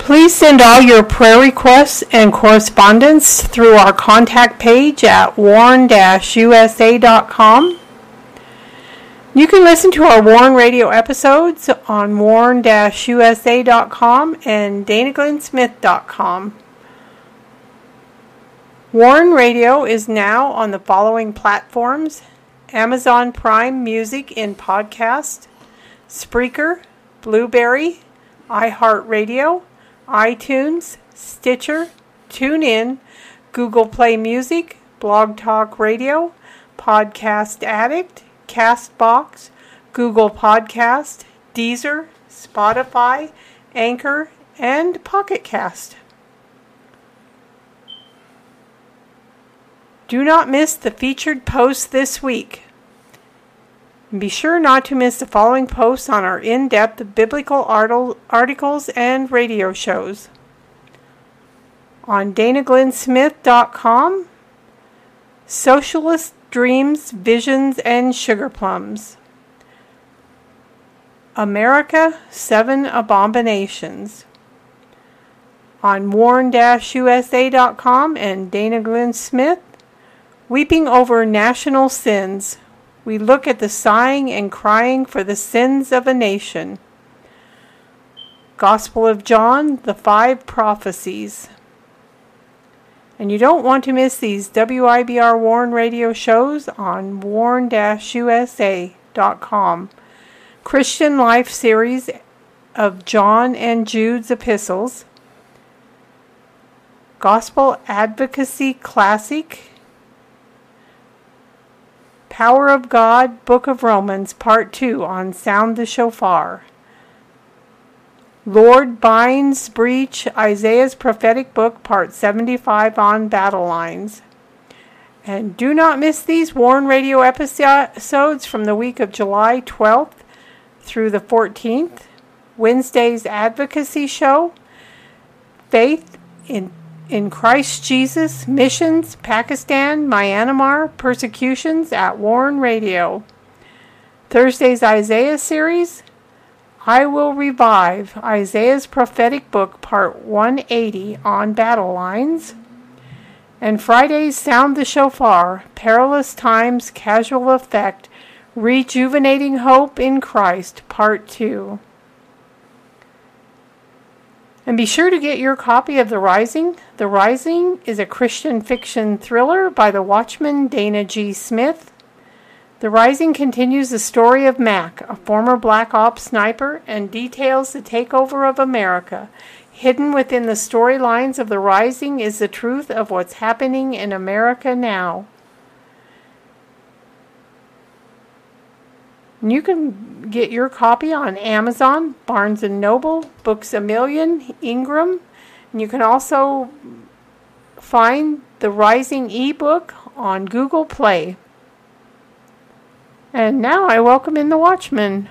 Please send all your prayer requests and correspondence through our contact page at warn-usa.com. You can listen to our Warn Radio episodes on warn-usa.com and danaglennsmith.com. Warn Radio is now on the following platforms Amazon Prime Music in Podcast, Spreaker, Blubrry, iHeartRadio, iTunes, Stitcher, TuneIn, Google Play Music, Blog Talk Radio, Podcast Addict, Castbox, Google Podcast, Deezer, Spotify, Anchor, and Pocket Cast. Do not miss the featured posts this week. Be sure not to miss the following posts on our in depth biblical articles and radio shows. On danaglennsmith.com, Socialist Dreams, Visions, and Sugar Plums. America Seven Abominations. On warn-usa.com and Dana Glenn Smith, Weeping over National Sins we look at the sighing and crying for the sins of a nation. Gospel of John, the five prophecies. And you don't want to miss these WIBR Warn radio shows on warn-usa.com. Christian Life series of John and Jude's epistles. Gospel Advocacy Classic Power of God, Book of Romans, Part 2 on Sound the Shofar. Lord binds breach Isaiah's prophetic book, Part 75 on battle lines. And do not miss these Warn Radio episodes from the week of July 12th through the 14th. Wednesday's Advocacy Show, Faith in in Christ Jesus, missions, Pakistan, Myanmar, persecutions at Warn Radio. Thursday's Isaiah series, I Will Revive, Isaiah's Prophetic Book, Part 180 on Battle Lines. And Friday's Sound the Shofar, Perilous Times, Casual Effect, Rejuvenating Hope in Christ, Part 2. And be sure to get your copy of The Rising. The Rising is a Christian fiction thriller by the Watchman Dana G. Smith. The Rising continues the story of Mac, a former Black Ops sniper, and details the takeover of America. Hidden within the storylines of The Rising is the truth of what's happening in America now. You can get your copy on Amazon, Barnes & Noble, Books A Million, Ingram. And you can also find the Rising ebook on Google Play. And now I welcome in the Watchman.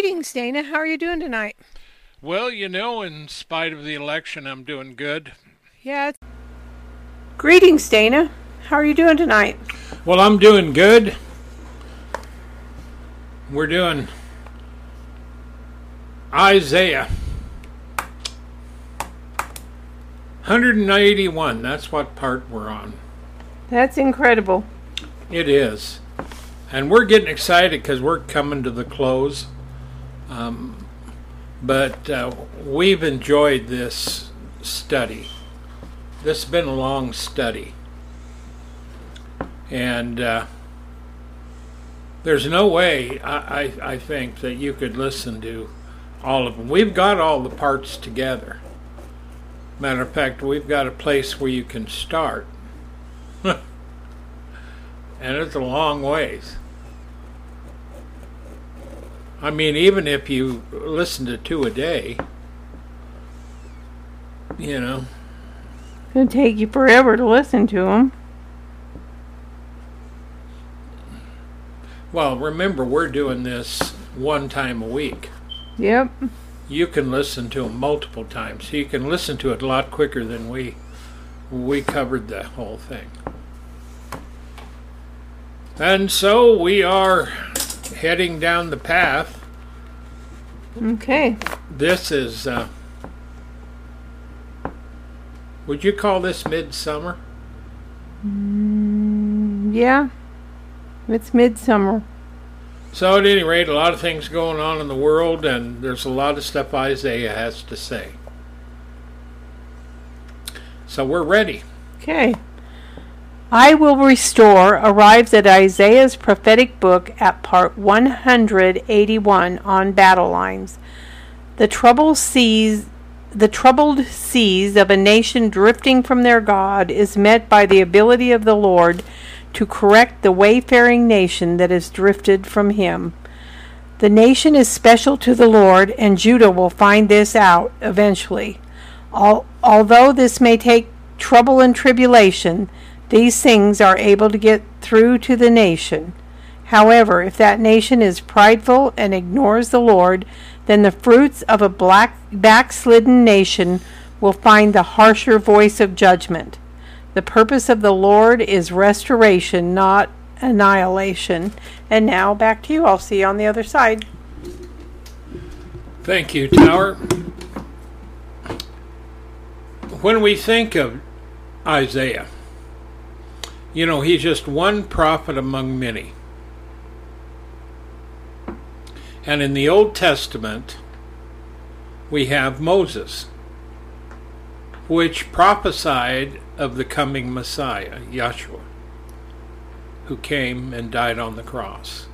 Greetings, Dana. How are you doing tonight? Well, you know, in spite of the election, I'm doing good. Yeah. Greetings, Dana. How are you doing tonight? Well, I'm doing good. We're doing Isaiah. 181. That's what part we're on. That's incredible. It is. And we're getting excited because we're coming to the close. Um, but uh, we've enjoyed this study. This has been a long study. And uh, there's no way, I, I, I think, that you could listen to all of them. We've got all the parts together. Matter of fact, we've got a place where you can start. and it's a long ways. I mean, even if you listen to two a day, you know. It'll take you forever to listen to them. Well, remember, we're doing this one time a week. Yep. You can listen to them multiple times. You can listen to it a lot quicker than we we covered the whole thing. And so we are heading down the path. Okay. This is. Uh, would you call this midsummer? Mm, yeah. It's midsummer. So, at any rate, a lot of things going on in the world, and there's a lot of stuff Isaiah has to say. So, we're ready. Okay. I will restore arrives at Isaiah's prophetic book at part 181 on battle lines. The troubled seas the troubled seas of a nation drifting from their God is met by the ability of the Lord to correct the wayfaring nation that has drifted from him. The nation is special to the Lord, and Judah will find this out eventually. Al- although this may take trouble and tribulation, these things are able to get through to the nation. However, if that nation is prideful and ignores the Lord, then the fruits of a black backslidden nation will find the harsher voice of judgment. The purpose of the Lord is restoration, not annihilation. And now back to you. I'll see you on the other side. Thank you, Tower. When we think of Isaiah, you know, he's just one prophet among many. And in the Old Testament, we have Moses, which prophesied of the coming Messiah, Yeshua, who came and died on the cross.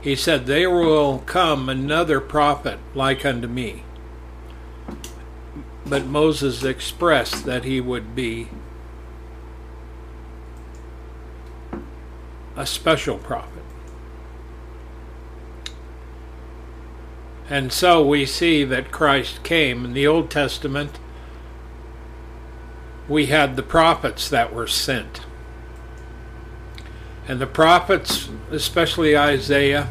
He said, There will come another prophet like unto me. But Moses expressed that he would be a special prophet. And so we see that Christ came. In the Old Testament, we had the prophets that were sent. And the prophets, especially Isaiah,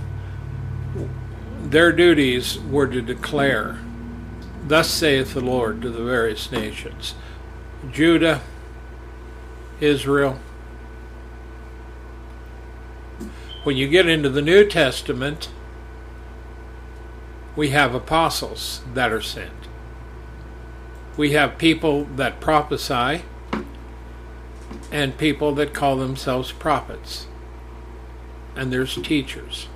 their duties were to declare, Thus saith the Lord to the various nations Judah, Israel. When you get into the New Testament, we have apostles that are sent. We have people that prophesy and people that call themselves prophets. And there's teachers.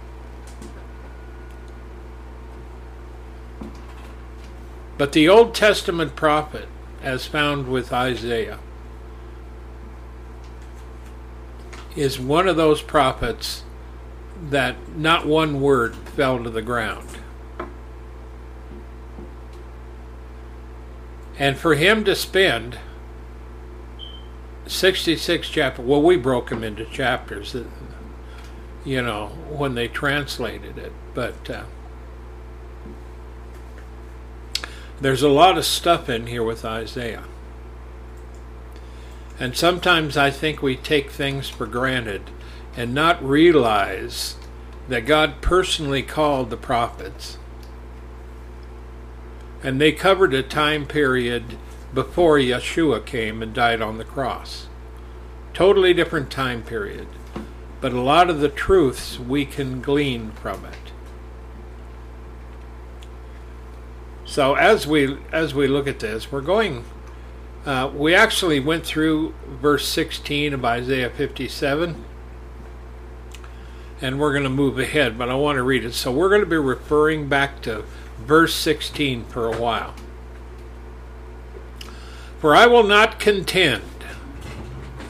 But the Old Testament prophet, as found with Isaiah, is one of those prophets that not one word fell to the ground. And for him to spend 66 chapters, well, we broke them into chapters, uh, you know, when they translated it, but uh, there's a lot of stuff in here with Isaiah. And sometimes I think we take things for granted and not realize that God personally called the prophets and they covered a time period before Yeshua came and died on the cross. Totally different time period, but a lot of the truths we can glean from it. So as we as we look at this, we're going Uh, we actually went through verse 16 of Isaiah 57, and we're going to move ahead, but I want to read it. So we're going to be referring back to verse 16 for a while. For I will not contend.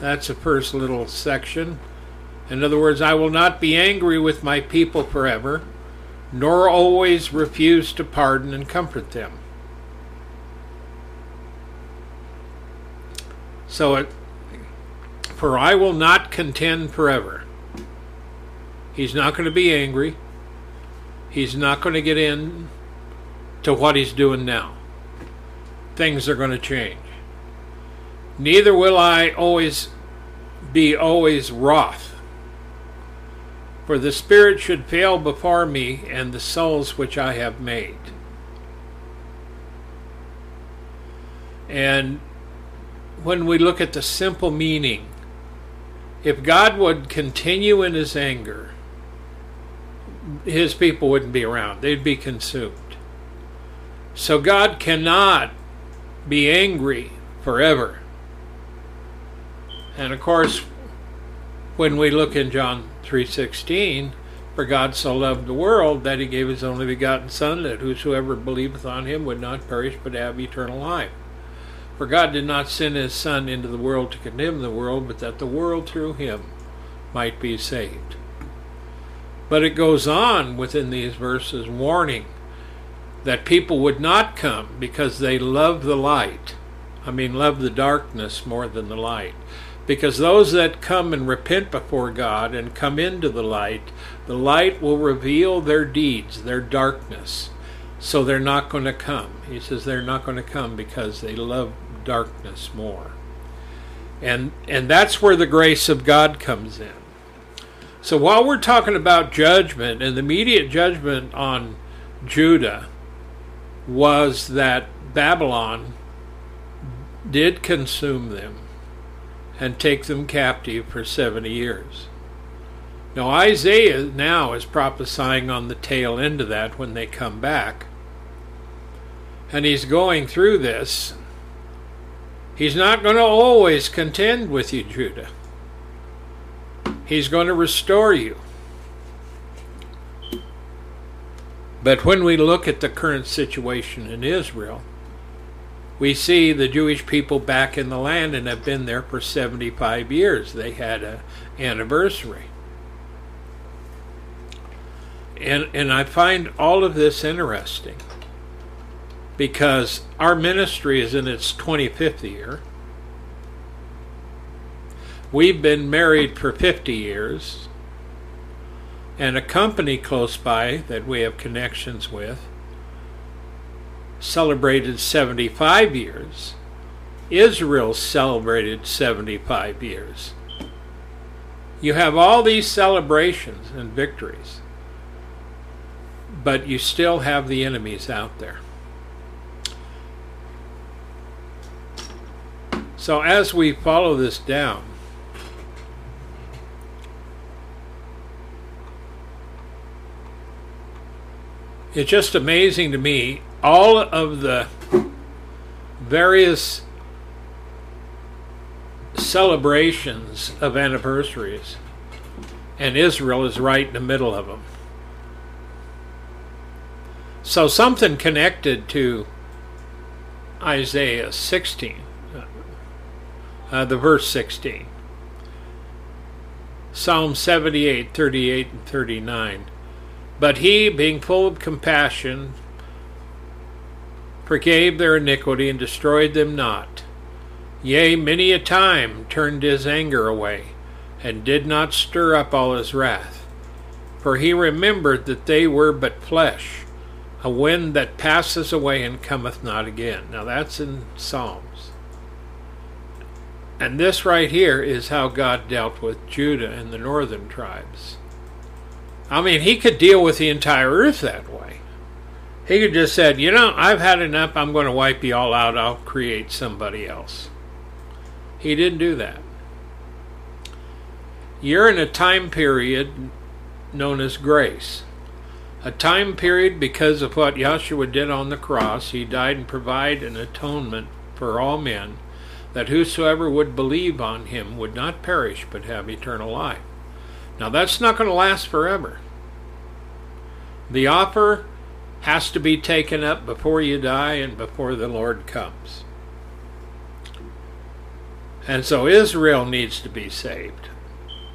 That's the first little section. In other words, I will not be angry with my people forever, nor always refuse to pardon and comfort them. So it, for I will not contend forever. He's not going to be angry. He's not going to get in to what he's doing now. Things are going to change. Neither will I always be always wroth. For the Spirit should fail before me, and the souls which I have made. And when we look at the simple meaning, if God would continue in his anger, his people wouldn't be around, they'd be consumed. So God cannot be angry forever. And of course, when we look in John 3:16, for God so loved the world that he gave his only begotten son that whosoever believeth on him would not perish but have eternal life. For God did not send his Son into the world to condemn the world, but that the world through him might be saved. But it goes on within these verses warning that people would not come because they love the light. I mean, love the darkness more than the light. Because those that come and repent before God and come into the light, the light will reveal their deeds, their darkness. So they're not going to come. He says they're not going to come because they love darkness more. And and that's where the grace of God comes in. So while we're talking about judgment and the immediate judgment on Judah was that Babylon did consume them and take them captive for 70 years. Now Isaiah now is prophesying on the tail end of that when they come back. And he's going through this He's not going to always contend with you, Judah. He's going to restore you. But when we look at the current situation in Israel, we see the Jewish people back in the land and have been there for 75 years. They had an anniversary. And, and I find all of this interesting because our ministry is in its 25th year. We've been married for 50 years, and a company close by that we have connections with celebrated 75 years. Israel celebrated 75 years. You have all these celebrations and victories, but you still have the enemies out there. So as we follow this down, it's just amazing to me all of the various celebrations of anniversaries, and Israel is right in the middle of them. So something connected to Isaiah 16 uh, the verse 16. Psalm 78, 38, and 39. But he, being full of compassion, forgave their iniquity and destroyed them not. Yea, many a time turned his anger away, and did not stir up all his wrath. For he remembered that they were but flesh, a wind that passes away and cometh not again. Now that's in Psalms. And this right here is how God dealt with Judah and the northern tribes. I mean, he could deal with the entire earth that way. He could just said, you know, I've had enough. I'm going to wipe you all out. I'll create somebody else. He didn't do that. You're in a time period known as grace. A time period because of what Yahshua did on the cross. He died and provided an atonement for all men that whosoever would believe on him would not perish but have eternal life. Now that's not going to last forever. The offer has to be taken up before you die and before the Lord comes. And so Israel needs to be saved.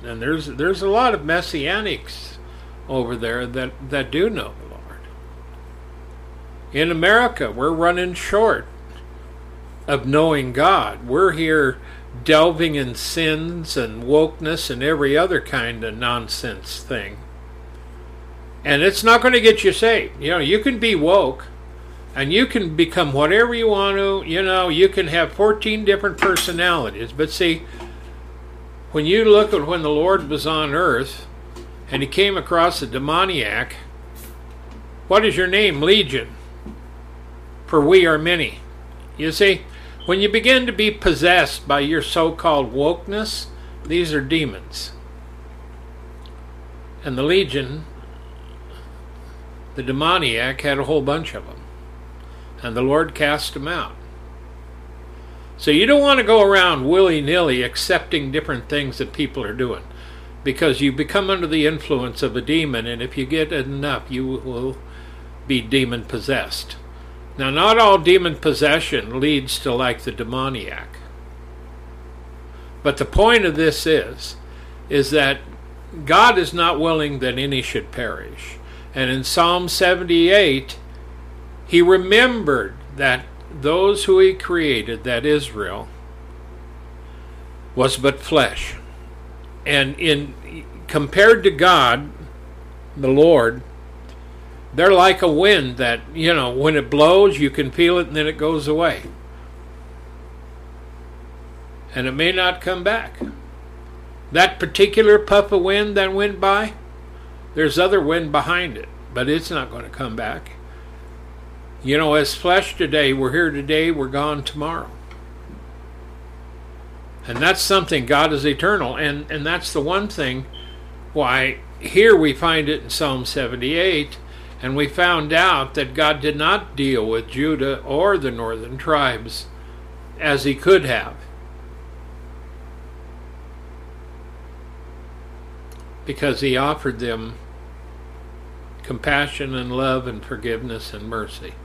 And there's there's a lot of messianics over there that, that do know the Lord. In America, we're running short of knowing God. We're here delving in sins and wokeness and every other kind of nonsense thing. And it's not going to get you saved. You know, you can be woke and you can become whatever you want to. You know, you can have 14 different personalities. But see, when you look at when the Lord was on earth and he came across a demoniac, what is your name? Legion. For we are many. You see, when you begin to be possessed by your so called wokeness, these are demons. And the Legion the demoniac had a whole bunch of them. And the Lord cast them out. So you don't want to go around willy nilly accepting different things that people are doing because you become under the influence of a demon, and if you get enough, you will be demon possessed. Now, not all demon possession leads to like the demoniac. But the point of this is, is that God is not willing that any should perish. And in Psalm 78, he remembered that those who he created, that Israel, was but flesh. And in compared to God, the Lord, they're like a wind that, you know, when it blows, you can feel it and then it goes away. And it may not come back. That particular puff of wind that went by, there's other wind behind it, but it's not going to come back. You know, as flesh today, we're here today, we're gone tomorrow. And that's something, God is eternal. And, and that's the one thing why here we find it in Psalm 78, and we found out that God did not deal with Judah or the northern tribes as he could have. Because he offered them compassion and love and forgiveness and mercy.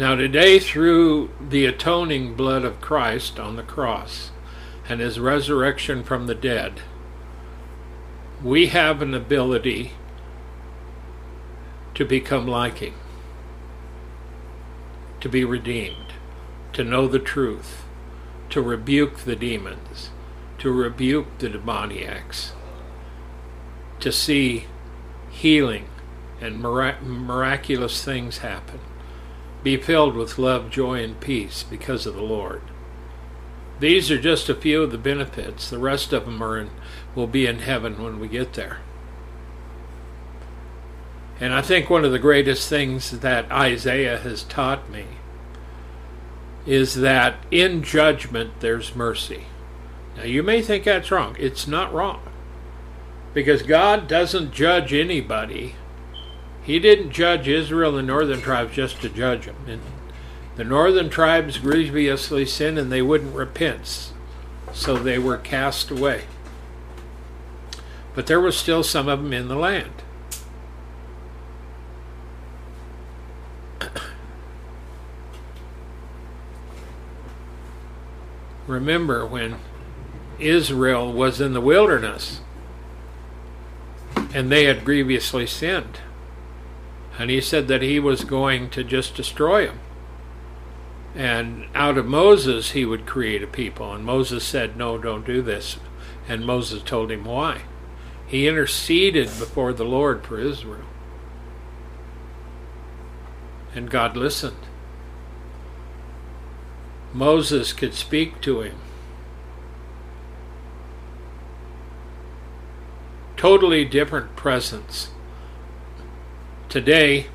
Now, today, through the atoning blood of Christ on the cross and his resurrection from the dead, we have an ability to become like him, to be redeemed, to know the truth, to rebuke the demons, to rebuke the demoniacs to see healing and mirac- miraculous things happen. Be filled with love, joy, and peace because of the Lord. These are just a few of the benefits. The rest of them are in, will be in heaven when we get there. And I think one of the greatest things that Isaiah has taught me is that in judgment there's mercy. Now you may think that's wrong. It's not wrong. Because God doesn't judge anybody. He didn't judge Israel and the northern tribes just to judge them. And the northern tribes grievously sinned and they wouldn't repent. So they were cast away. But there was still some of them in the land. Remember when Israel was in the wilderness and they had grievously sinned. And he said that he was going to just destroy them. And out of Moses, he would create a people. And Moses said, No, don't do this. And Moses told him why. He interceded before the Lord for Israel. And God listened. Moses could speak to him totally different presence. Today,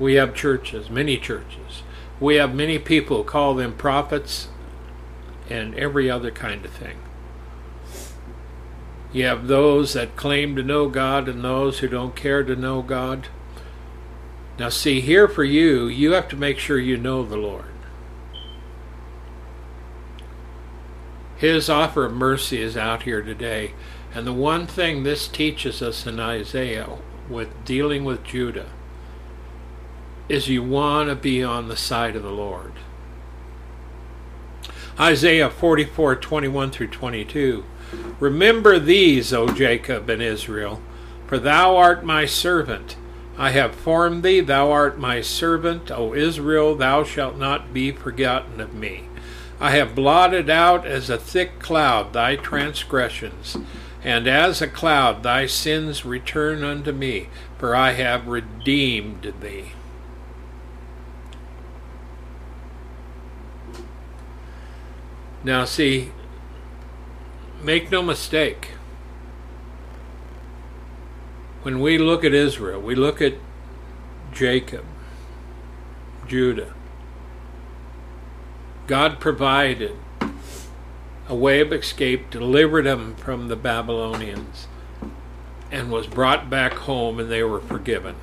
we have churches, many churches. We have many people call them prophets and every other kind of thing. You have those that claim to know God and those who don't care to know God. Now, see, here for you, you have to make sure you know the Lord. His offer of mercy is out here today. And the one thing this teaches us in Isaiah with dealing with Judah is you want to be on the side of the Lord. Isaiah 44 21 through 22. Remember these, O Jacob and Israel, for thou art my servant. I have formed thee, thou art my servant. O Israel, thou shalt not be forgotten of me. I have blotted out as a thick cloud thy transgressions, and as a cloud thy sins return unto me, for I have redeemed thee. Now, see, make no mistake. When we look at Israel, we look at Jacob, Judah. God provided a way of escape, delivered them from the Babylonians, and was brought back home, and they were forgiven,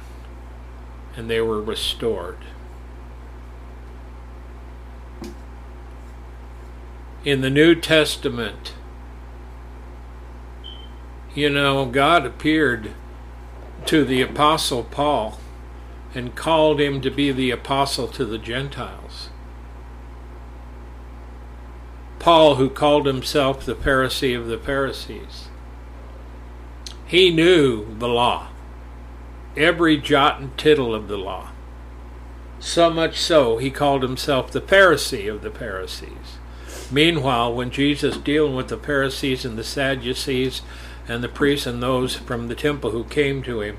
and they were restored. in the New Testament, you know, God appeared to the Apostle Paul and called him to be the apostle to the Gentiles. Paul, who called himself the Pharisee of the Pharisees, he knew the law, every jot and tittle of the law. So much so, he called himself the Pharisee of the Pharisees. Meanwhile, when Jesus dealing with the Pharisees and the Sadducees and the priests and those from the temple who came to him,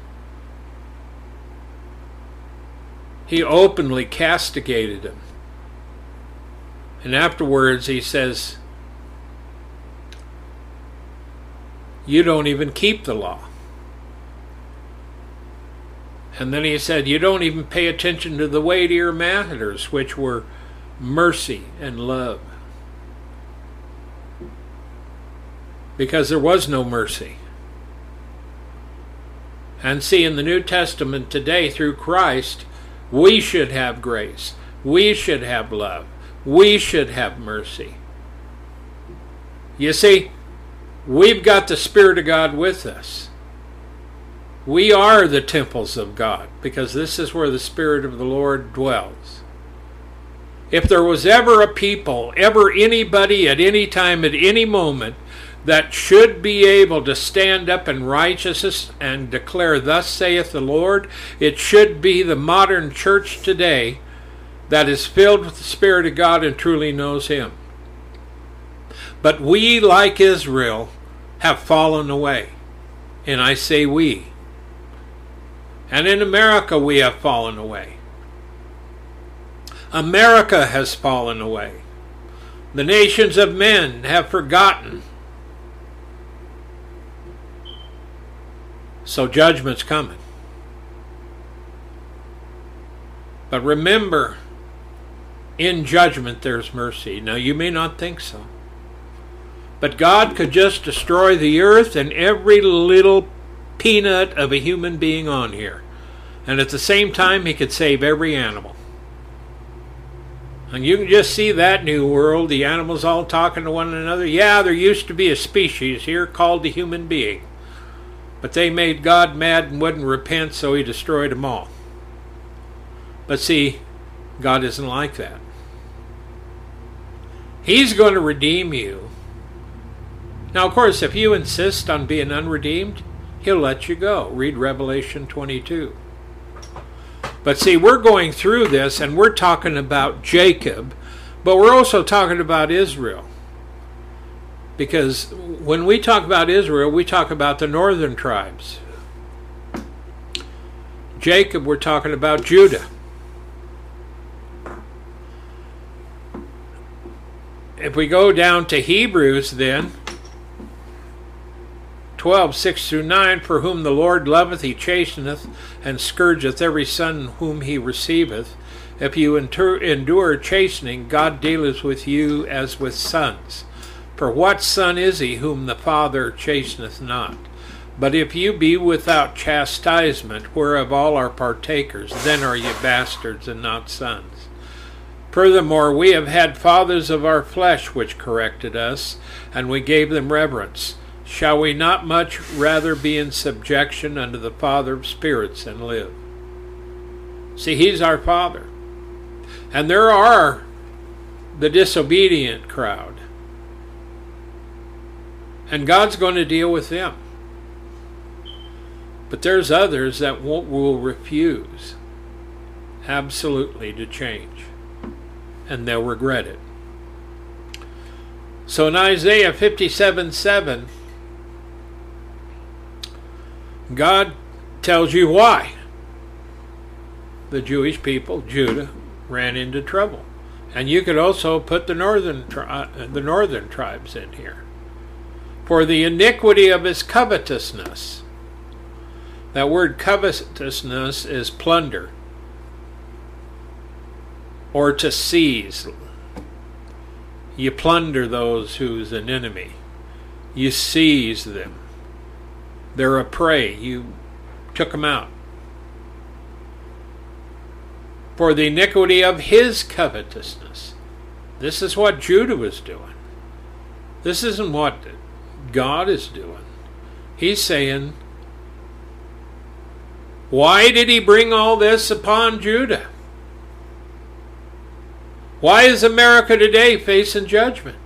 he openly castigated them. And afterwards he says, You don't even keep the law. And then he said, You don't even pay attention to the weightier matters, which were mercy and love. Because there was no mercy. And see, in the New Testament today, through Christ, we should have grace. We should have love. We should have mercy. You see, we've got the Spirit of God with us. We are the temples of God because this is where the Spirit of the Lord dwells. If there was ever a people, ever anybody at any time, at any moment, that should be able to stand up in righteousness and declare, Thus saith the Lord. It should be the modern church today that is filled with the Spirit of God and truly knows Him. But we, like Israel, have fallen away. And I say we. And in America, we have fallen away. America has fallen away. The nations of men have forgotten So judgment's coming. But remember, in judgment there's mercy. Now, you may not think so. But God could just destroy the earth and every little peanut of a human being on here. And at the same time, He could save every animal. And you can just see that new world, the animals all talking to one another. Yeah, there used to be a species here called the human being. But they made God mad and wouldn't repent, so he destroyed them all. But see, God isn't like that. He's going to redeem you. Now, of course, if you insist on being unredeemed, he'll let you go. Read Revelation 22. But see, we're going through this and we're talking about Jacob, but we're also talking about Israel. Because when we talk about Israel, we talk about the northern tribes. Jacob, we're talking about Judah. If we go down to Hebrews, then 12, 6 through 9, for whom the Lord loveth, he chasteneth, and scourgeth every son whom he receiveth. If you endure chastening, God dealeth with you as with sons. For what son is he whom the Father chasteneth not? But if you be without chastisement, whereof all are partakers, then are ye bastards and not sons. Furthermore, we have had fathers of our flesh which corrected us, and we gave them reverence. Shall we not much rather be in subjection unto the Father of spirits and live? See, He's our Father. And there are the disobedient crowd. And God's going to deal with them. But there's others that will refuse absolutely to change. And they'll regret it. So in Isaiah 57 7, God tells you why the Jewish people, Judah, ran into trouble. And you could also put the northern tri- uh, the northern tribes in here. For the iniquity of his covetousness. That word covetousness is plunder or to seize. You plunder those who's an enemy. You seize them. They're a prey. You took them out. For the iniquity of his covetousness. This is what Judah was doing. This isn't what God is doing. He's saying, Why did he bring all this upon Judah? Why is America today facing judgment?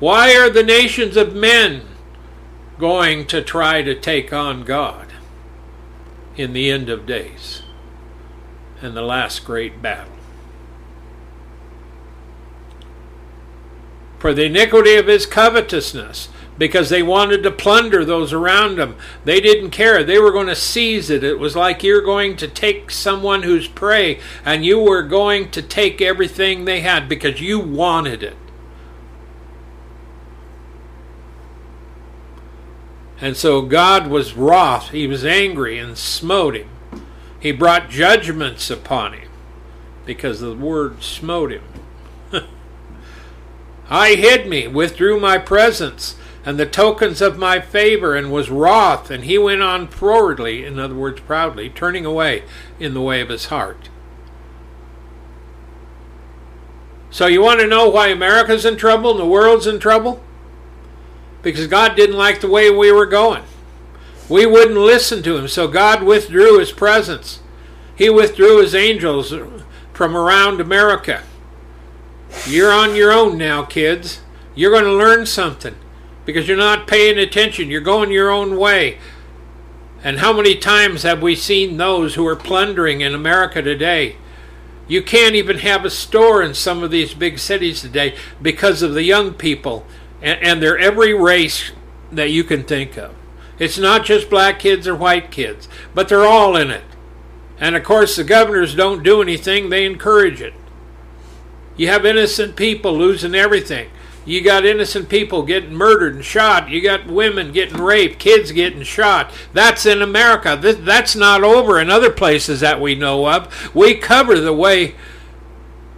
Why are the nations of men going to try to take on God in the end of days and the last great battle? For the iniquity of his covetousness, because they wanted to plunder those around them. They didn't care. They were going to seize it. It was like you're going to take someone who's prey and you were going to take everything they had because you wanted it. And so God was wroth, he was angry and smote him. He brought judgments upon him because the word smote him. I hid me, withdrew my presence, and the tokens of my favor, and was wroth, and he went on forwardly, in other words, proudly, turning away in the way of his heart. So you want to know why America's in trouble and the world's in trouble? because God didn't like the way we were going. We wouldn't listen to him, so God withdrew his presence. He withdrew his angels from around America. You're on your own now, kids. You're going to learn something because you're not paying attention. You're going your own way. And how many times have we seen those who are plundering in America today? You can't even have a store in some of these big cities today because of the young people and, and they're every race that you can think of. It's not just black kids or white kids, but they're all in it. And of course, the governors don't do anything, they encourage it. You have innocent people losing everything. You got innocent people getting murdered and shot. You got women getting raped, kids getting shot. That's in America. that's not over in other places that we know of. We cover the way,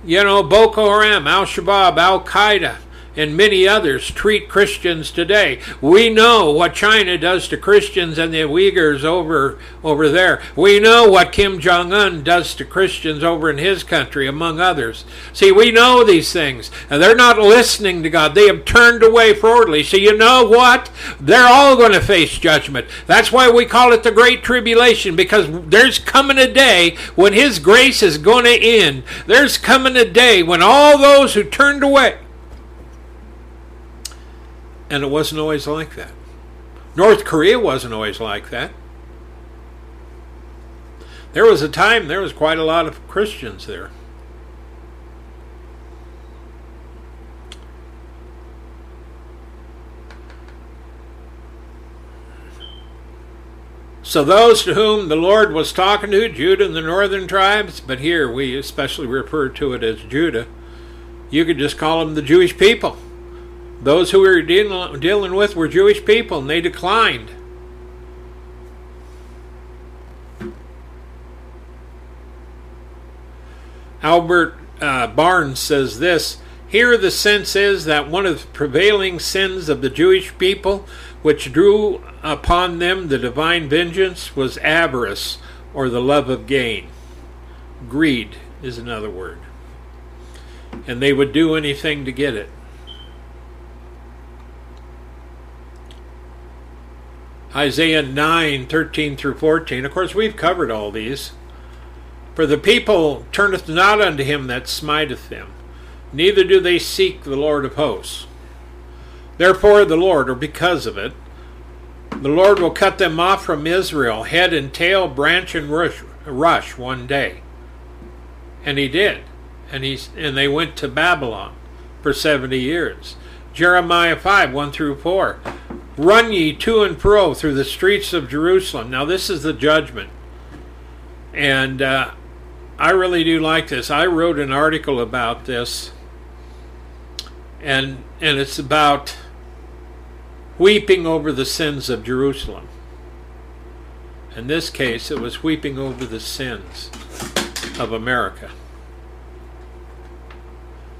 you know, Boko Haram, Al Shabaab, Al Qaeda, and many others treat Christians today. We know what China does to Christians and the Uyghurs over over there. We know what Kim Jong Un does to Christians over in his country, among others. See, we know these things, and they're not listening to God. They have turned away forwardly. So you know what? They're all going to face judgment. That's why we call it the Great Tribulation, because there's coming a day when His grace is going to end. There's coming a day when all those who turned away and it wasn't always like that. North Korea wasn't always like that. There was a time there was quite a lot of Christians there. So those to whom the Lord was talking to, Judah and the northern tribes, but here we especially refer to it as Judah, you could just call them the Jewish people. Those who we were dealing, dealing with were Jewish people, and they declined. Albert uh, Barnes says this Here the sense is that one of the prevailing sins of the Jewish people, which drew upon them the divine vengeance, was avarice or the love of gain. Greed is another word. And they would do anything to get it. Isaiah 9, 13 through 14. Of course, we've covered all these. For the people turneth not unto him that smiteth them, neither do they seek the Lord of hosts. Therefore, the Lord, or because of it, the Lord will cut them off from Israel, head and tail, branch and rush, rush one day. And he did. And, he, and they went to Babylon for 70 years. Jeremiah 5, 1 through 4. Run ye to and fro through the streets of Jerusalem. Now, this is the judgment. And uh, I really do like this. I wrote an article about this. And, and it's about weeping over the sins of Jerusalem. In this case, it was weeping over the sins of America.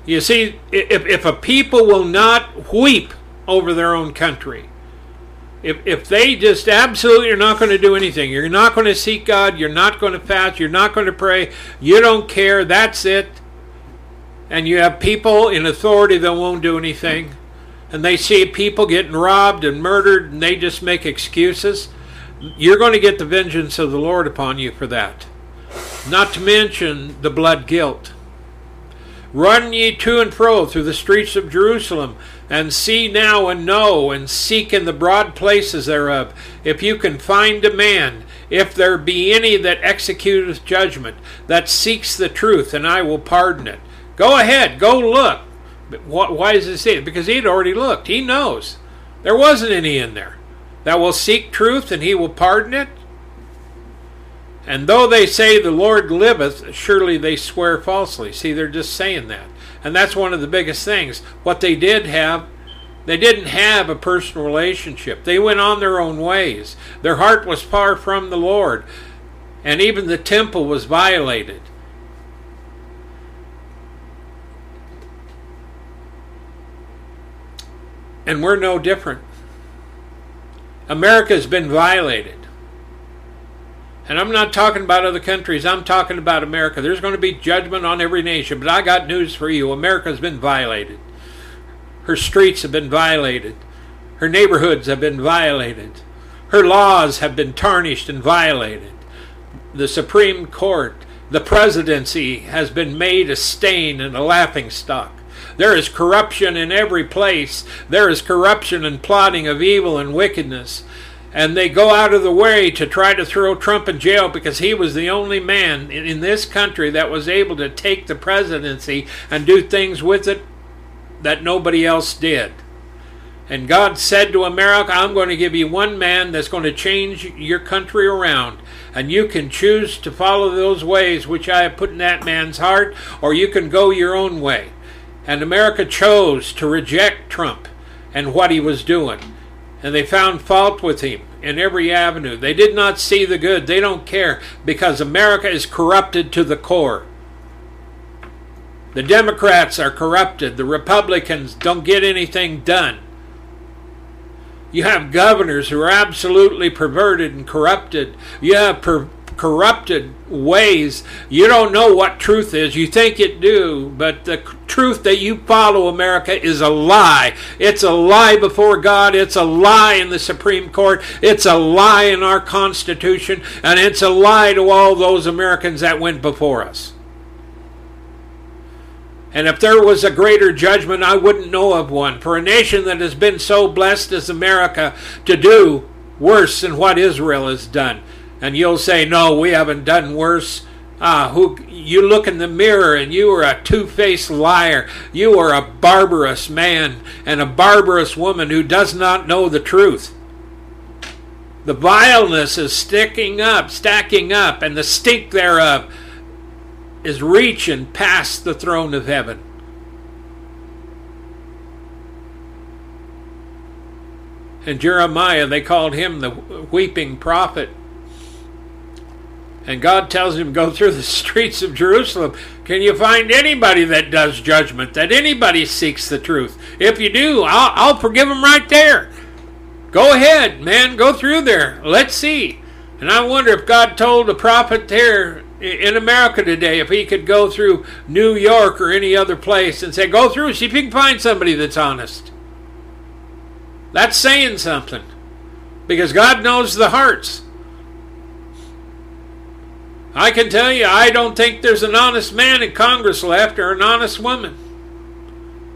You see, if, if a people will not weep over their own country, if, if they just absolutely are not going to do anything, you're not going to seek God, you're not going to fast, you're not going to pray, you don't care, that's it, and you have people in authority that won't do anything, and they see people getting robbed and murdered and they just make excuses, you're going to get the vengeance of the Lord upon you for that. Not to mention the blood guilt. Run ye to and fro through the streets of Jerusalem, and see now and know, and seek in the broad places thereof, if you can find a man, if there be any that executeth judgment, that seeks the truth, and I will pardon it. Go ahead, go look. but Why does it say it? Because he'd already looked. He knows. There wasn't any in there. That will seek truth and he will pardon it. And though they say the Lord liveth, surely they swear falsely. See, they're just saying that. And that's one of the biggest things. What they did have, they didn't have a personal relationship. They went on their own ways. Their heart was far from the Lord. And even the temple was violated. And we're no different. America has been violated. And I'm not talking about other countries, I'm talking about America. There's going to be judgment on every nation, but I got news for you. America's been violated. Her streets have been violated. Her neighborhoods have been violated. Her laws have been tarnished and violated. The Supreme Court, the presidency has been made a stain and a laughing stock. There is corruption in every place. There is corruption and plotting of evil and wickedness. And they go out of the way to try to throw Trump in jail because he was the only man in this country that was able to take the presidency and do things with it that nobody else did. And God said to America, I'm going to give you one man that's going to change your country around. And you can choose to follow those ways which I have put in that man's heart, or you can go your own way. And America chose to reject Trump and what he was doing. And they found fault with him in every avenue. They did not see the good. They don't care because America is corrupted to the core. The Democrats are corrupted. The Republicans don't get anything done. You have governors who are absolutely perverted and corrupted. You have per- corrupted ways. You don't know what truth is. You think it do, but the truth that you follow, America, is a lie. It's a lie before God. It's a lie in the Supreme Court. It's a lie in our Constitution. And it's a lie to all those Americans that went before us. And if there was a greater judgment, I wouldn't know of one. For a nation that has been so blessed as America to do worse than what Israel has done and you'll say, "No, we haven't done worse." Ah, who you look in the mirror and you are a two-faced liar. You are a barbarous man and a barbarous woman who does not know the truth. The vileness is sticking up, stacking up, and the stink thereof is reaching past the throne of heaven. And Jeremiah, they called him the weeping prophet. And God tells him, Go through the streets of Jerusalem. Can you find anybody that does judgment, that anybody seeks the truth? If you do, I'll, I'll forgive them right there. Go ahead, man, go through there. Let's see. And I wonder if God told the prophet there in America today, if he could go through New York or any other place and say, go through, see if you can find somebody that's honest. That's saying something. Because God knows the hearts. I can tell you, I don't think there's an honest man in Congress left or an honest woman.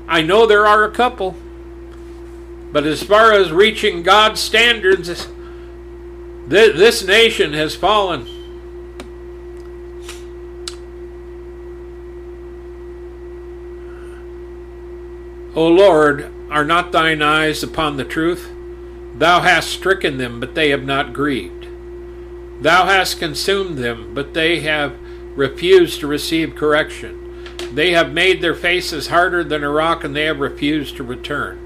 I know there are a couple. But as far as reaching God's standards, this nation has fallen. O Lord, are not thine eyes upon the truth? Thou hast stricken them, but they have not grieved. Thou hast consumed them, but they have refused to receive correction. They have made their faces harder than a rock, and they have refused to return.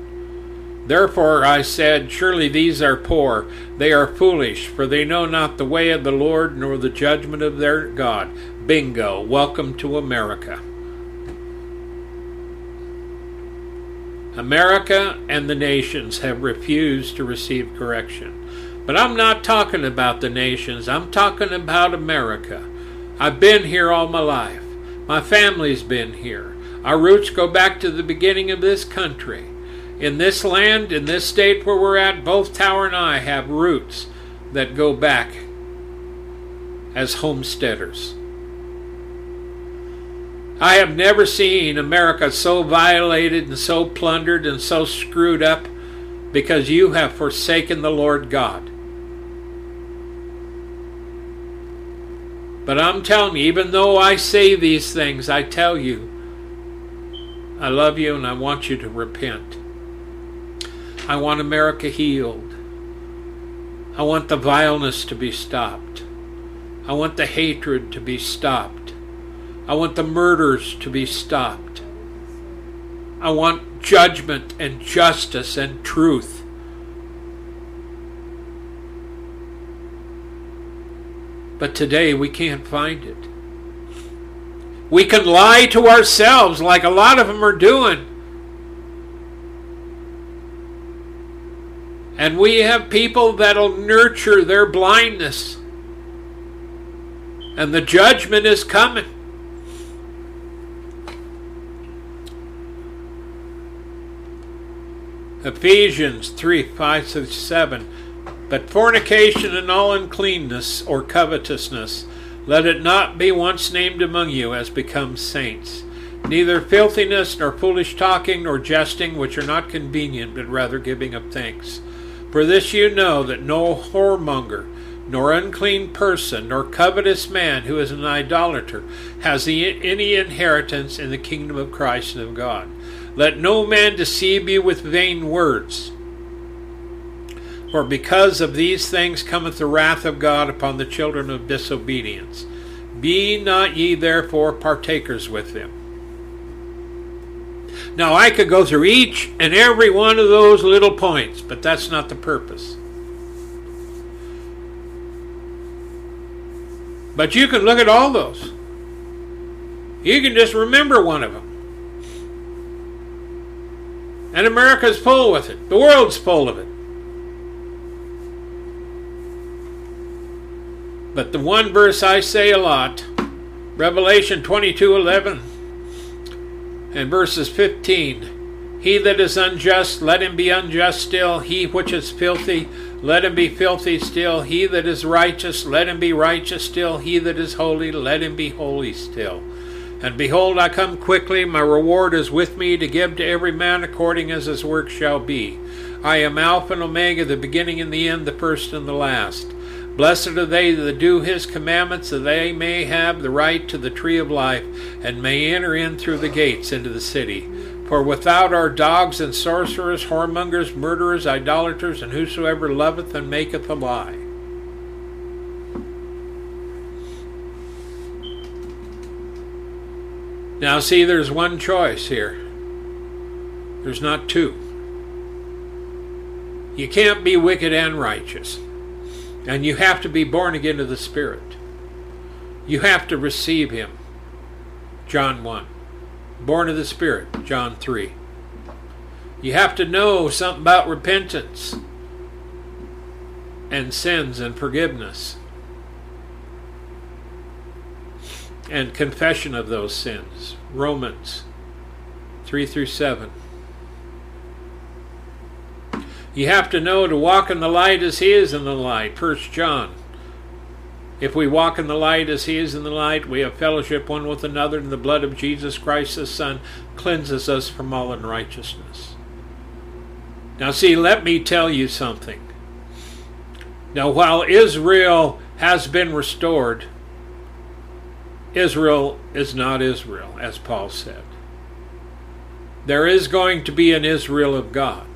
Therefore I said, Surely these are poor, they are foolish, for they know not the way of the Lord, nor the judgment of their God. Bingo. Welcome to America. America and the nations have refused to receive correction. But I'm not talking about the nations, I'm talking about America. I've been here all my life. My family's been here. Our roots go back to the beginning of this country. In this land, in this state where we're at, both Tower and I have roots that go back as homesteaders. I have never seen America so violated and so plundered and so screwed up because you have forsaken the Lord God. But I'm telling you, even though I say these things, I tell you, I love you and I want you to repent. I want America healed. I want the vileness to be stopped. I want the hatred to be stopped. I want the murders to be stopped. I want judgment and justice and truth. But today we can't find it. We can lie to ourselves like a lot of them are doing. And we have people that'll nurture their blindness. And the judgment is coming. Ephesians 3 5 through 7. But fornication and all uncleanness or covetousness, let it not be once named among you as becomes saints. Neither filthiness, nor foolish talking, nor jesting, which are not convenient, but rather giving of thanks. For this you know that no whoremonger, nor unclean person, nor covetous man who is an idolater has any inheritance in the kingdom of Christ and of God. Let no man deceive you with vain words. For because of these things cometh the wrath of God upon the children of disobedience. Be not ye therefore partakers with them. Now, I could go through each and every one of those little points, but that's not the purpose. But you can look at all those. You can just remember one of them. And America's full with it. The world's full of it. But the one verse I say a lot, Revelation 22:11 and verses 15, he that is unjust, let him be unjust still. He which is filthy, let him be filthy still. He that is righteous, let him be righteous still. He that is holy, let him be holy still. And behold, I come quickly, my reward is with me to give to every man according as his work shall be. I am Alpha and Omega, the beginning and the end, the first and the last. Blessed are they that do his commandments, that they may have the right to the tree of life, and may enter in through the gates into the city. For without are dogs and sorcerers, whoremongers, murderers, idolaters, and whosoever loveth and maketh a lie. Now, see, there's one choice here. There's not two. You can't be wicked and righteous. And you have to be born again of the Spirit. You have to receive Him. John 1. Born of the Spirit. John 3. You have to know something about repentance and sins and forgiveness. and confession of those sins. Romans 3 through 7. You have to know to walk in the light as he is in the light. 1 John. If we walk in the light as he is in the light, we have fellowship one with another, and the blood of Jesus Christ the Son cleanses us from all unrighteousness. Now, see, let me tell you something. Now, while Israel has been restored, Israel is not Israel, as Paul said. There is going to be an Israel of God.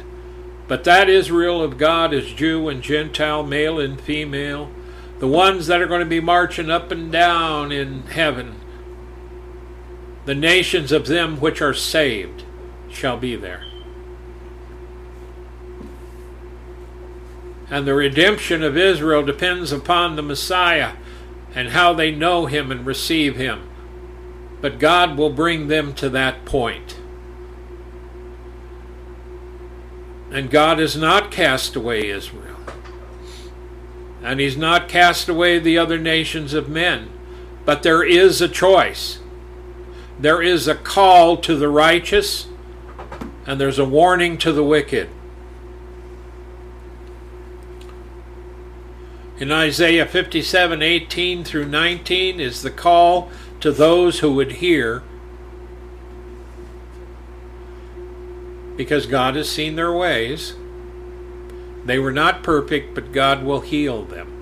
But that Israel of God is Jew and Gentile, male and female, the ones that are going to be marching up and down in heaven. The nations of them which are saved shall be there. And the redemption of Israel depends upon the Messiah and how they know him and receive him. But God will bring them to that point. And God has not cast away Israel. And He's not cast away the other nations of men. But there is a choice. There is a call to the righteous, and there's a warning to the wicked. In Isaiah 57 18 through 19 is the call to those who would hear because God has seen their ways. They were not perfect, but God will heal them.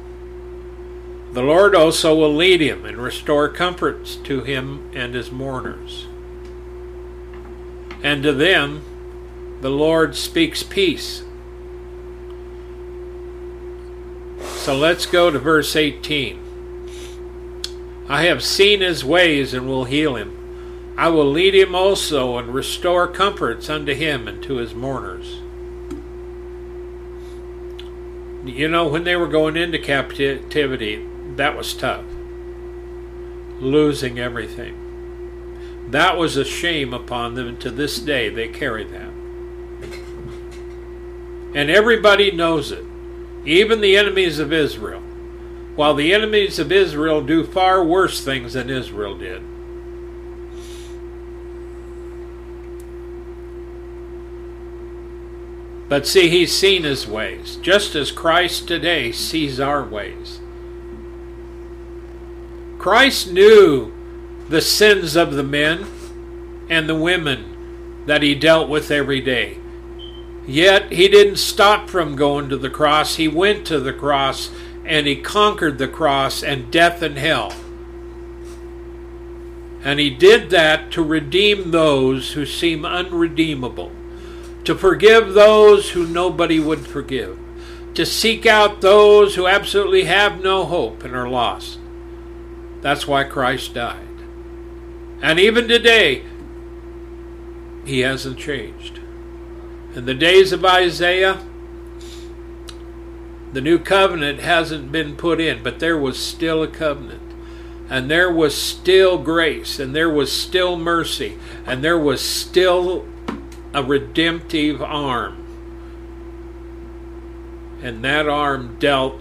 The Lord also will lead him and restore comforts to him and his mourners. And to them the Lord speaks peace. So let's go to verse 18. I have seen his ways and will heal him. I will lead him also and restore comforts unto him and to his mourners. You know, when they were going into captivity, that was tough. Losing everything. That was a shame upon them, and to this day they carry that. And everybody knows it, even the enemies of Israel. While the enemies of Israel do far worse things than Israel did. But see, he's seen his ways, just as Christ today sees our ways. Christ knew the sins of the men and the women that he dealt with every day. Yet he didn't stop from going to the cross. He went to the cross and he conquered the cross and death and hell. And he did that to redeem those who seem unredeemable to forgive those who nobody would forgive, to seek out those who absolutely have no hope and are lost. That's why Christ died. And even today, he hasn't changed. In the days of Isaiah, the new covenant hasn't been put in, but there was still a covenant. And there was still grace, and there was still mercy, and there was still a redemptive arm. And that arm dealt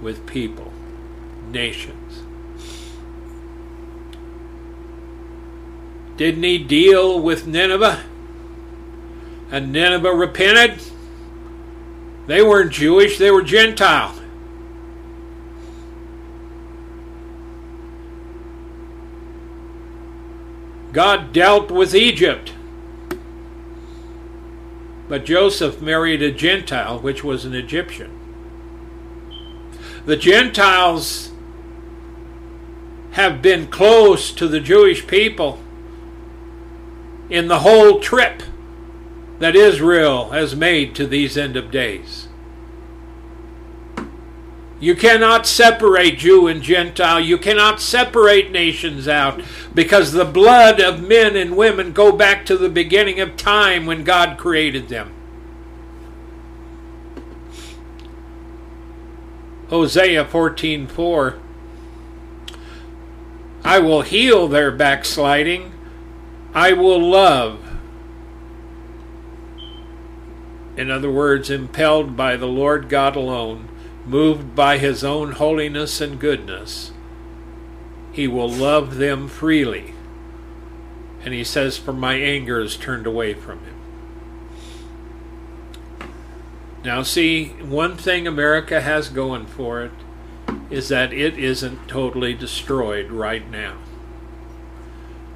with people, nations. Didn't he deal with Nineveh? And Nineveh repented? They weren't Jewish, they were Gentile. God dealt with Egypt. But Joseph married a Gentile, which was an Egyptian. The Gentiles have been close to the Jewish people in the whole trip that Israel has made to these end of days. You cannot separate Jew and Gentile. You cannot separate nations out because the blood of men and women go back to the beginning of time when God created them. Hosea 14:4 I will heal their backsliding. I will love. In other words, impelled by the Lord God alone moved by his own holiness and goodness, he will love them freely. And he says, For my anger is turned away from him. Now, see, one thing America has going for it is that it isn't totally destroyed right now.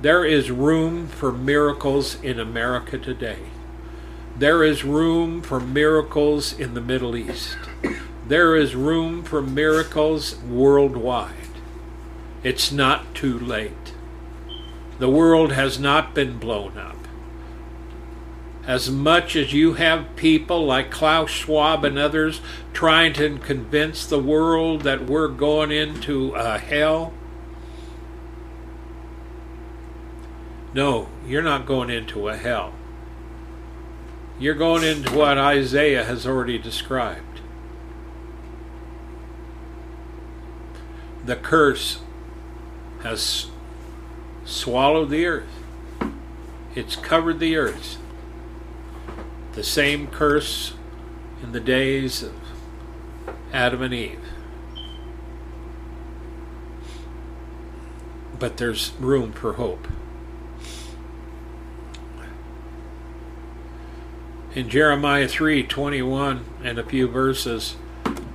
There is room for miracles in America today. There is room for miracles in the Middle East. There is room for miracles worldwide. It's not too late. The world has not been blown up. As much as you have people like Klaus Schwab and others trying to convince the world that we're going into a hell, no, you're not going into a hell. You're going into what Isaiah has already described. The curse has swallowed the earth. It's covered the earth. The same curse in the days of Adam and Eve. But there's room for hope. In Jeremiah 3:21 and a few verses,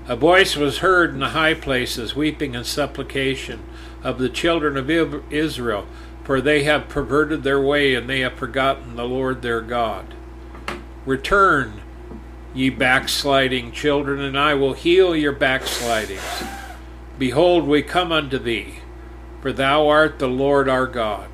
a voice was heard in the high places, weeping and supplication of the children of Israel, for they have perverted their way and they have forgotten the Lord their God. Return, ye backsliding children, and I will heal your backslidings. Behold, we come unto thee, for thou art the Lord our God.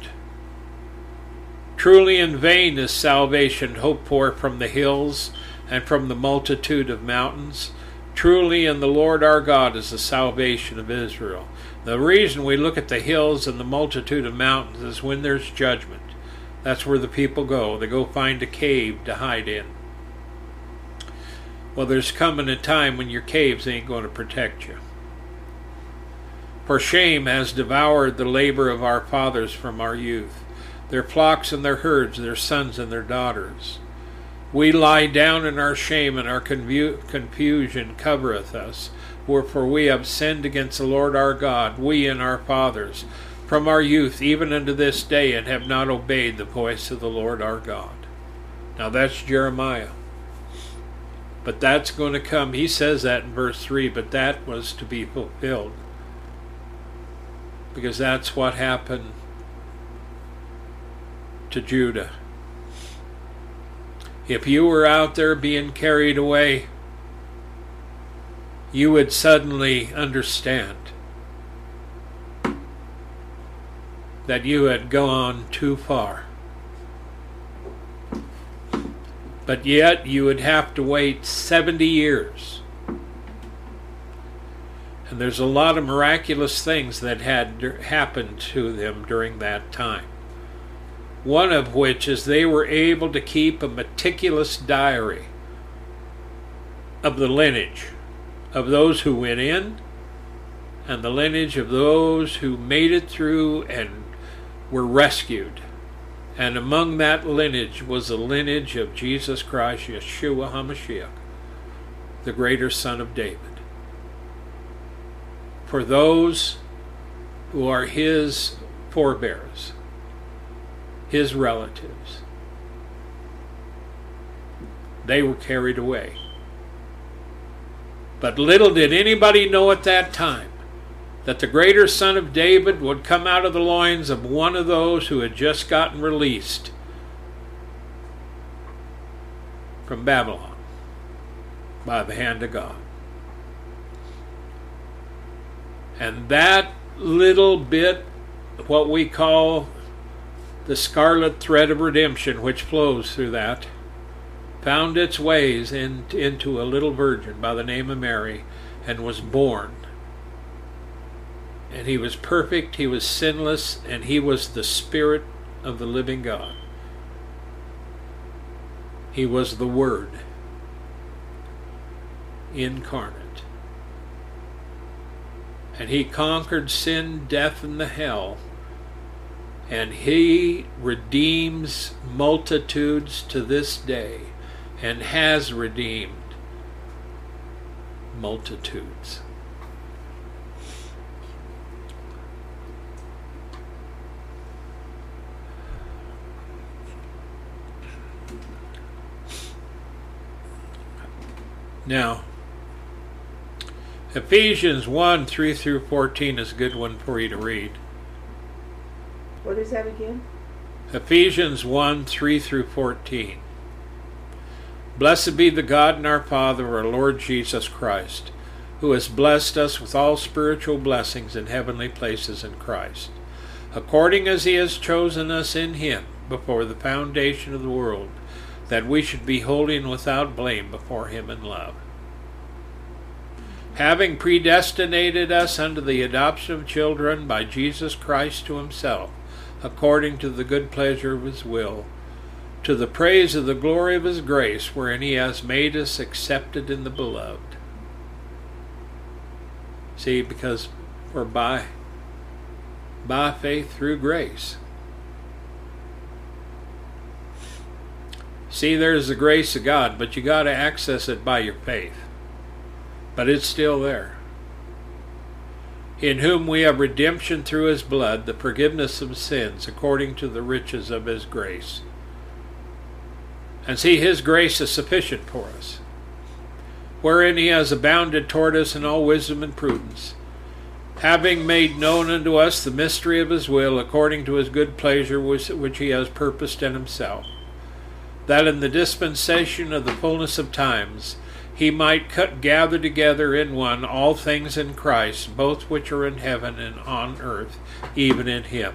Truly in vain is salvation hoped for from the hills and from the multitude of mountains. Truly in the Lord our God is the salvation of Israel. The reason we look at the hills and the multitude of mountains is when there's judgment. That's where the people go. They go find a cave to hide in. Well, there's coming a time when your caves ain't going to protect you. For shame has devoured the labor of our fathers from our youth, their flocks and their herds, their sons and their daughters. We lie down in our shame, and our confusion covereth us. Wherefore we have sinned against the Lord our God, we and our fathers, from our youth even unto this day, and have not obeyed the voice of the Lord our God. Now that's Jeremiah. But that's going to come. He says that in verse 3, but that was to be fulfilled. Because that's what happened to Judah. If you were out there being carried away, you would suddenly understand that you had gone too far. But yet you would have to wait 70 years. And there's a lot of miraculous things that had happened to them during that time. One of which is they were able to keep a meticulous diary of the lineage of those who went in and the lineage of those who made it through and were rescued. And among that lineage was the lineage of Jesus Christ, Yeshua HaMashiach, the greater son of David. For those who are his forebears, his relatives, they were carried away. But little did anybody know at that time that the greater son of David would come out of the loins of one of those who had just gotten released from Babylon by the hand of God. And that little bit, what we call the scarlet thread of redemption, which flows through that, found its ways in, into a little virgin by the name of Mary and was born. And he was perfect, he was sinless, and he was the Spirit of the living God. He was the Word incarnate. And he conquered sin, death, and the hell and he redeems multitudes to this day and has redeemed multitudes. Now, Ephesians 1 3 through 14 is a good one for you to read. What is that again? Ephesians 1 3 through 14. Blessed be the God and our Father, our Lord Jesus Christ, who has blessed us with all spiritual blessings in heavenly places in Christ, according as he has chosen us in him before the foundation of the world, that we should be holy and without blame before him in love. Having predestinated us unto the adoption of children by Jesus Christ to himself, according to the good pleasure of his will, to the praise of the glory of his grace, wherein he has made us accepted in the beloved. See, because we're by by faith through grace. See, there's the grace of God, but you got to access it by your faith. But it's still there in whom we have redemption through his blood, the forgiveness of sins, according to the riches of his grace. And see, his grace is sufficient for us, wherein he has abounded toward us in all wisdom and prudence, having made known unto us the mystery of his will, according to his good pleasure which he has purposed in himself, that in the dispensation of the fullness of times, he might cut, gather together in one all things in Christ, both which are in heaven and on earth, even in him.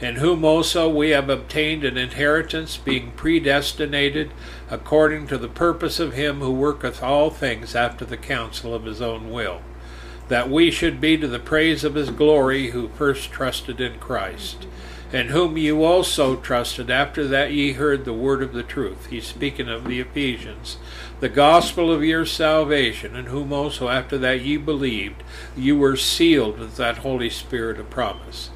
In whom also we have obtained an inheritance, being predestinated according to the purpose of him who worketh all things after the counsel of his own will, that we should be to the praise of his glory who first trusted in Christ in whom you also trusted after that ye heard the word of the truth. He's speaking of the Ephesians, the gospel of your salvation, in whom also after that ye believed, you were sealed with that Holy Spirit of promise,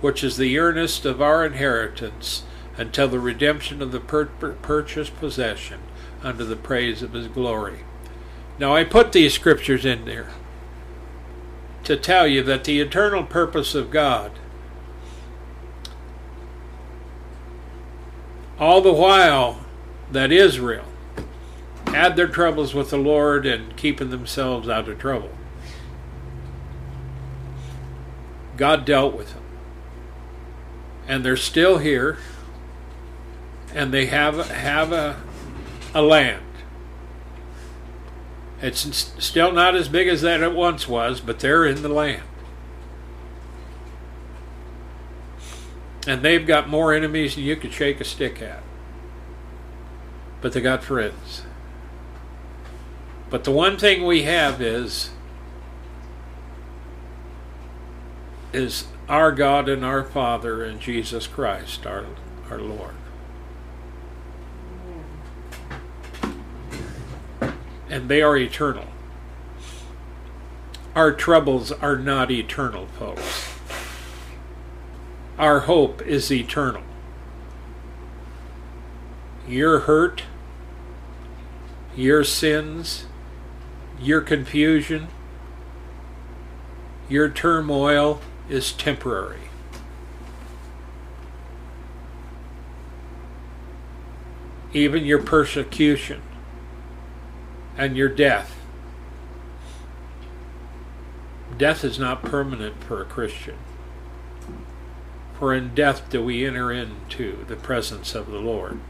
which is the earnest of our inheritance until the redemption of the pur- purchased possession unto the praise of his glory. Now I put these scriptures in there to tell you that the eternal purpose of God all the while that Israel had their troubles with the Lord and keeping themselves out of trouble. God dealt with them. And they're still here, and they have, have a, a land. It's still not as big as that it once was, but they're in the land. And they've got more enemies than you could shake a stick at. But they got friends. But the one thing we have is is our God and our Father and Jesus Christ, our our Lord. And they are eternal. Our troubles are not eternal, folks. Our hope is eternal. Your hurt, your sins, your confusion, your turmoil is temporary. Even your persecution and your death. Death is not permanent for a Christian. For in death do we enter into the presence of the Lord.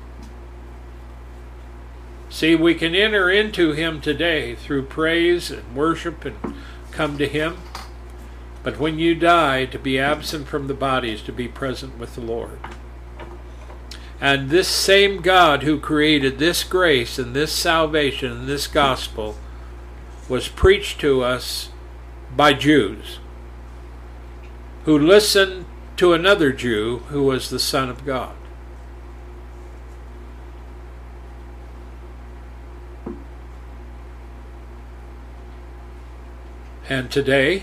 See, we can enter into Him today through praise and worship and come to Him. But when you die, to be absent from the body is to be present with the Lord. And this same God who created this grace and this salvation and this gospel was preached to us by Jews who listened to another Jew who was the Son of God. And today,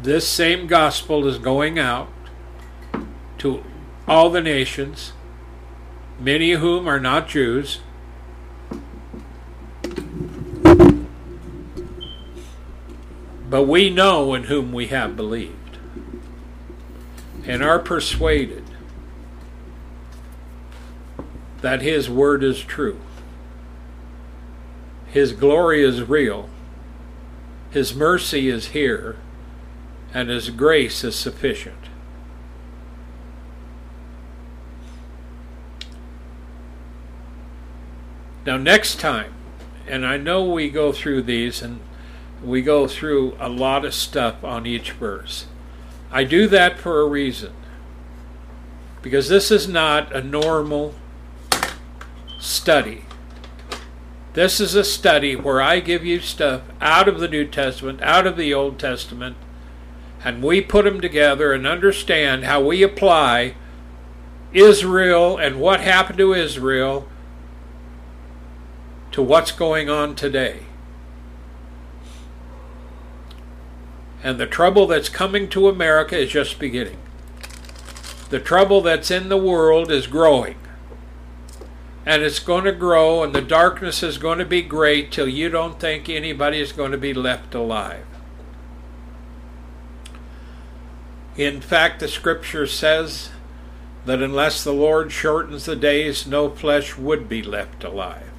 this same gospel is going out to all the nations, many of whom are not Jews. But we know in whom we have believed and are persuaded that his word is true. His glory is real. His mercy is here. And His grace is sufficient. Now, next time, and I know we go through these and we go through a lot of stuff on each verse. I do that for a reason. Because this is not a normal study. This is a study where I give you stuff out of the New Testament, out of the Old Testament, and we put them together and understand how we apply Israel and what happened to Israel to what's going on today. And the trouble that's coming to America is just beginning. The trouble that's in the world is growing. And it's going to grow, and the darkness is going to be great till you don't think anybody is going to be left alive. In fact, the scripture says that unless the Lord shortens the days, no flesh would be left alive.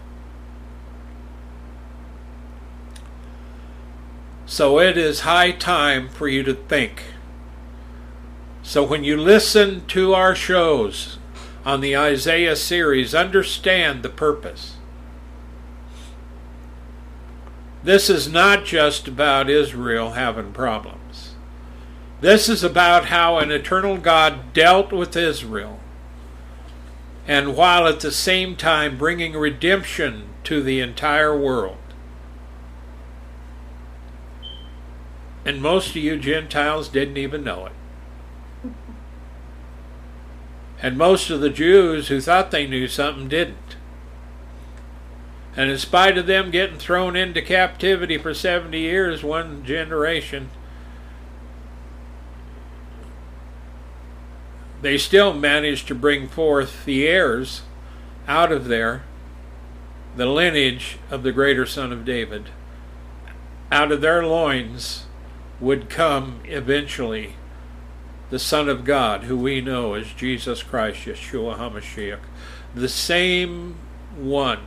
So it is high time for you to think. So when you listen to our shows on the Isaiah series, understand the purpose. This is not just about Israel having problems. This is about how an eternal God dealt with Israel, and while at the same time bringing redemption to the entire world. And most of you Gentiles didn't even know it. And most of the Jews who thought they knew something didn't. And in spite of them getting thrown into captivity for 70 years, one generation, they still managed to bring forth the heirs out of there, the lineage of the greater son of David. Out of their loins would come eventually the Son of God, who we know as Jesus Christ, Yeshua HaMashiach, the same one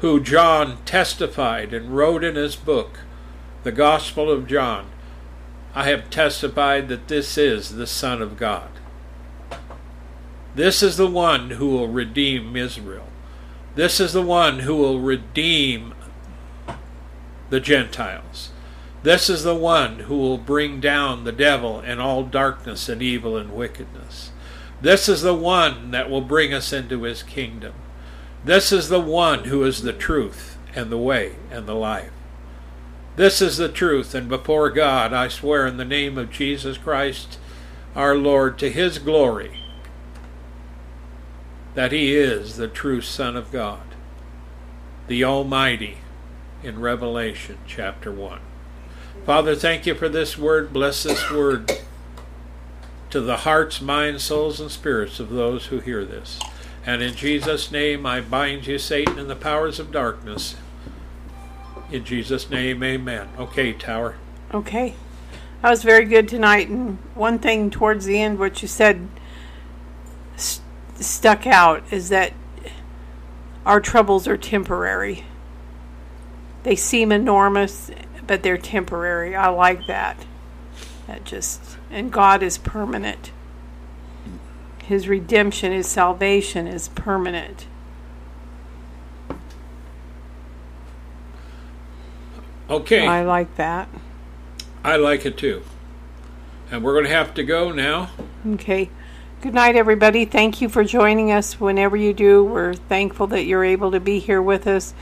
who John testified and wrote in his book, the Gospel of John. I have testified that this is the Son of God. This is the one who will redeem Israel. This is the one who will redeem the Gentiles. This is the one who will bring down the devil and all darkness and evil and wickedness. This is the one that will bring us into his kingdom. This is the one who is the truth and the way and the life. This is the truth, and before God I swear in the name of Jesus Christ our Lord to his glory that he is the true Son of God, the Almighty in Revelation chapter 1. Father, thank you for this word. Bless this word to the hearts, minds, souls, and spirits of those who hear this. And in Jesus' name, I bind you, Satan, and the powers of darkness. In Jesus' name, amen. Okay, Tower. Okay. That was very good tonight. And one thing towards the end, what you said st- stuck out is that our troubles are temporary. They seem enormous but they're temporary. I like that. That just and God is permanent. His redemption, his salvation is permanent. Okay. I like that. I like it too. And we're going to have to go now. Okay. Good night, everybody. Thank you for joining us whenever you do. We're thankful that you're able to be here with us.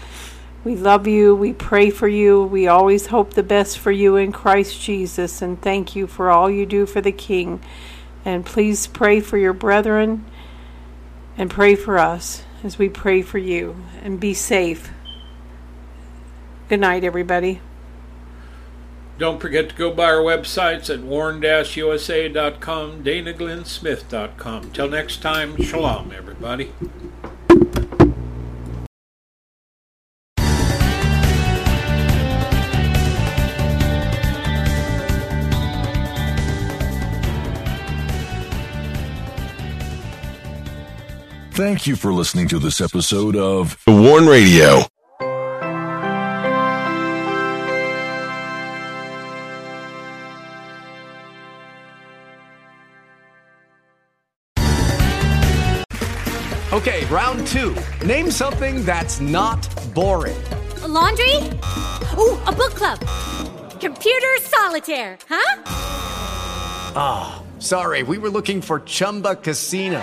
We love you. We pray for you. We always hope the best for you in Christ Jesus. And thank you for all you do for the King. And please pray for your brethren and pray for us as we pray for you. And be safe. Good night, everybody. Don't forget to go by our websites at warn-usa.com, danaglennsmith.com. Till next time, shalom, everybody. Thank you for listening to this episode of The Warn Radio. Okay, round two. Name something that's not boring. A laundry? Ooh, a book club. Computer solitaire, huh? Ah, oh, sorry, we were looking for Chumba Casino.